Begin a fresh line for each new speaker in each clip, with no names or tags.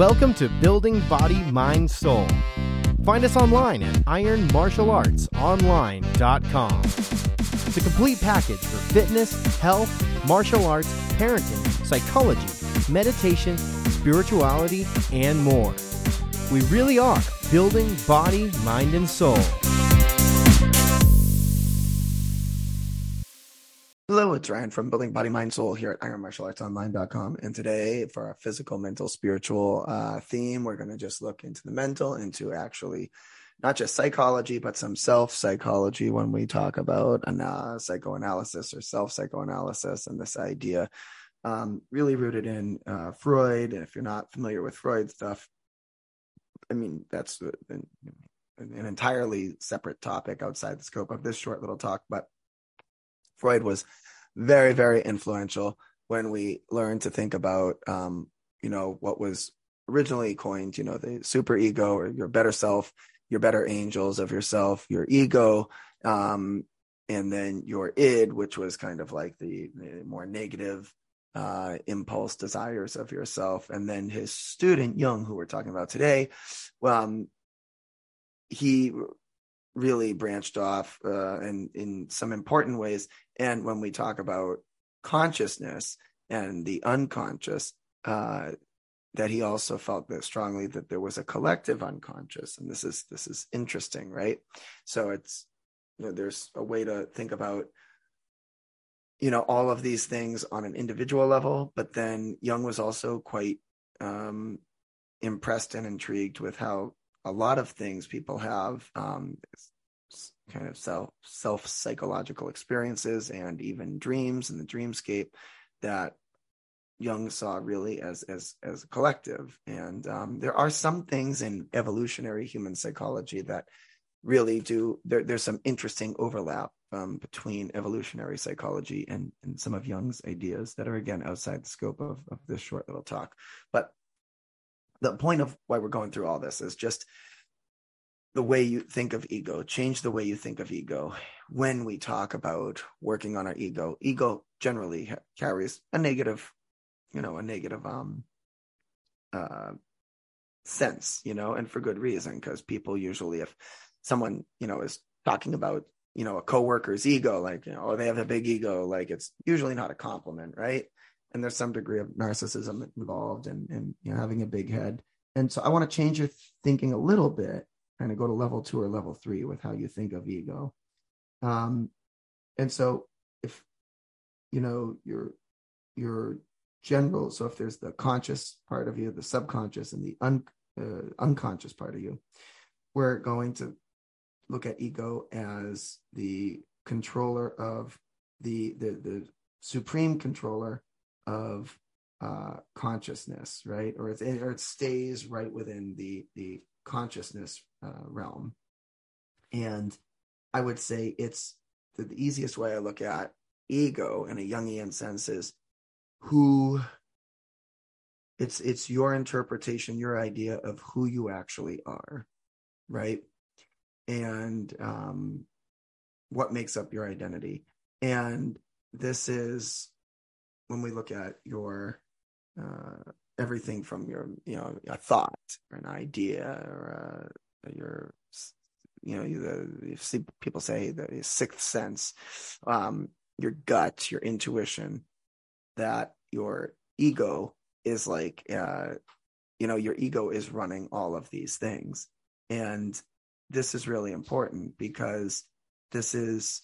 Welcome to Building Body, Mind, Soul. Find us online at ironmartialartsonline.com. The complete package for fitness, health, martial arts, parenting, psychology, meditation, spirituality, and more. We really are building body, mind, and soul.
Hello, it's Ryan from Building Body, Mind, Soul here at IronMartialArtsOnline.com. And today, for our physical, mental, spiritual uh, theme, we're going to just look into the mental, into actually not just psychology, but some self psychology when we talk about uh, psychoanalysis or self psychoanalysis and this idea um, really rooted in uh, Freud. And if you're not familiar with Freud stuff, I mean, that's an, an entirely separate topic outside the scope of this short little talk, but Freud was very, very influential when we learned to think about, um, you know, what was originally coined, you know, the super ego or your better self, your better angels of yourself, your ego, um, and then your id, which was kind of like the, the more negative uh, impulse desires of yourself. And then his student, Jung, who we're talking about today, um, he really branched off uh, in in some important ways. And when we talk about consciousness and the unconscious, uh, that he also felt that strongly that there was a collective unconscious, and this is this is interesting, right? So it's you know, there's a way to think about you know all of these things on an individual level, but then Jung was also quite um, impressed and intrigued with how a lot of things people have um, kind of self self psychological experiences and even dreams and the dreamscape that Jung saw really as as as a collective. And um, there are some things in evolutionary human psychology that really do there, there's some interesting overlap um, between evolutionary psychology and, and some of Jung's ideas that are again outside the scope of, of this short little talk. But the point of why we're going through all this is just the way you think of ego, change the way you think of ego. When we talk about working on our ego, ego generally carries a negative, you know, a negative um uh sense, you know, and for good reason because people usually if someone, you know, is talking about, you know, a coworker's ego like, you know, oh, they have a big ego, like it's usually not a compliment, right? And there's some degree of narcissism involved and and you know having a big head. And so I want to change your thinking a little bit kind of go to level two or level three with how you think of ego. Um, and so if you know your your general, so if there's the conscious part of you, the subconscious, and the un, uh, unconscious part of you, we're going to look at ego as the controller of the the the supreme controller of uh, consciousness, right? Or it, or it stays right within the the consciousness uh, realm. And I would say it's the, the easiest way I look at ego in a Jungian sense is who it's it's your interpretation, your idea of who you actually are, right? And um, what makes up your identity. And this is when we look at your uh, everything from your you know a thought or an idea or uh, your you know you, you see people say the sixth sense um, your gut your intuition that your ego is like uh, you know your ego is running all of these things. And this is really important because this is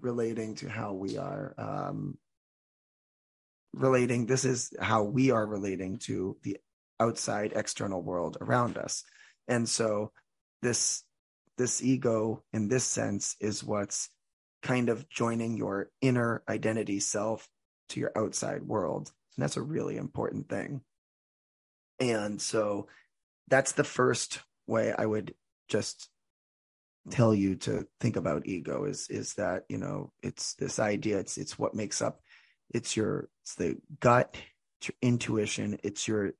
relating to how we are um, relating this is how we are relating to the outside external world around us. And so this this ego in this sense is what's kind of joining your inner identity self to your outside world. And that's a really important thing. And so that's the first way i would just tell you to think about ego is is that you know it's this idea it's it's what makes up it's your it's the gut it's your intuition it's your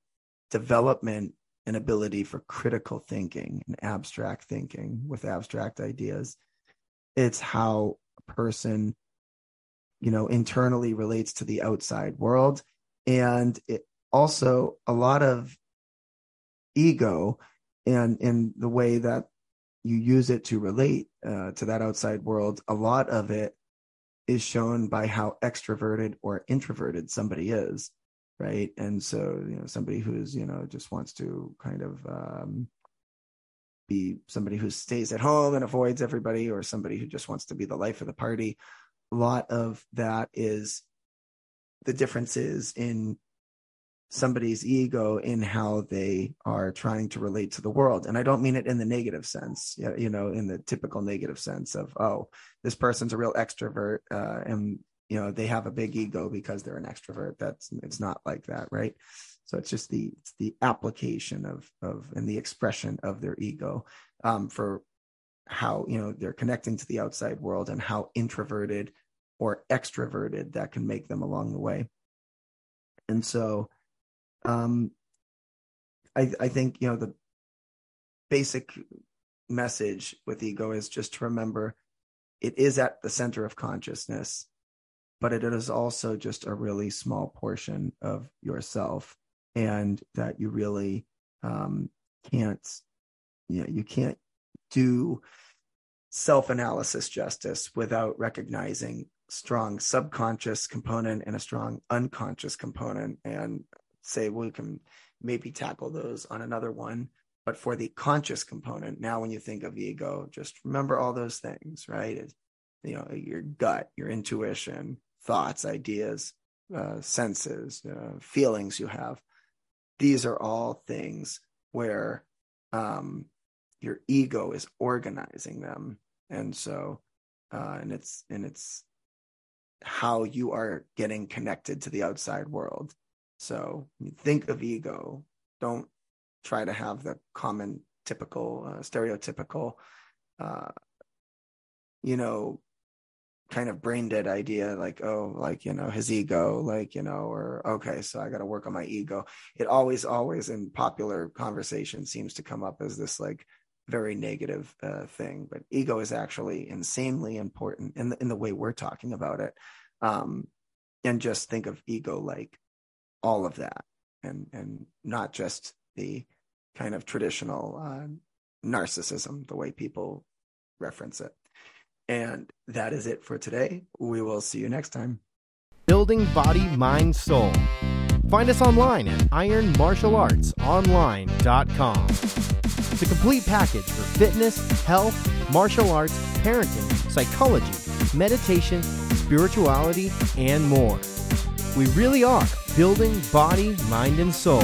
development and ability for critical thinking and abstract thinking with abstract ideas. It's how a person you know internally relates to the outside world. And it also a lot of ego and in the way that you use it to relate uh, to that outside world, a lot of it is shown by how extroverted or introverted somebody is, right? And so, you know, somebody who's, you know, just wants to kind of um, be somebody who stays at home and avoids everybody, or somebody who just wants to be the life of the party. A lot of that is the differences in somebody's ego in how they are trying to relate to the world. And i don't mean it in the negative sense you know in the typical negative sense of oh this person's a real extrovert uh, and you know they have a big ego because they're an extrovert. That's it's not like that right? So it's just the it's the application of of and the expression of their ego um, for how you know they're connecting to the outside world and how introverted or extroverted that can make them along the way. And so um, I, I think you know the basic message with ego is just to remember it is at the center of consciousness, but it is also just a really small portion of yourself, and that you really um, can't, you know, you can't do self-analysis justice without recognizing strong subconscious component and a strong unconscious component. And say we can maybe tackle those on another one. But for the conscious component, now when you think of ego, just remember all those things, right? It's, you know, your gut, your intuition, thoughts, ideas, uh, senses, uh, feelings you have. These are all things where um, your ego is organizing them, and so, uh, and it's and it's how you are getting connected to the outside world. So think of ego. Don't try to have the common, typical, uh, stereotypical, uh, you know, kind of brain dead idea like, oh, like, you know, his ego, like, you know, or okay, so I got to work on my ego. It always, always in popular conversation seems to come up as this like very negative uh, thing, but ego is actually insanely important in the, in the way we're talking about it. Um, and just think of ego like all of that and and not just the kind of traditional uh, narcissism the way people reference it. And that is it for today. We will see you next time.
Building body mind soul. Find us online at ironmartialartsonline.com the complete package for fitness health martial arts parenting psychology meditation spirituality and more we really are building body, mind, and soul.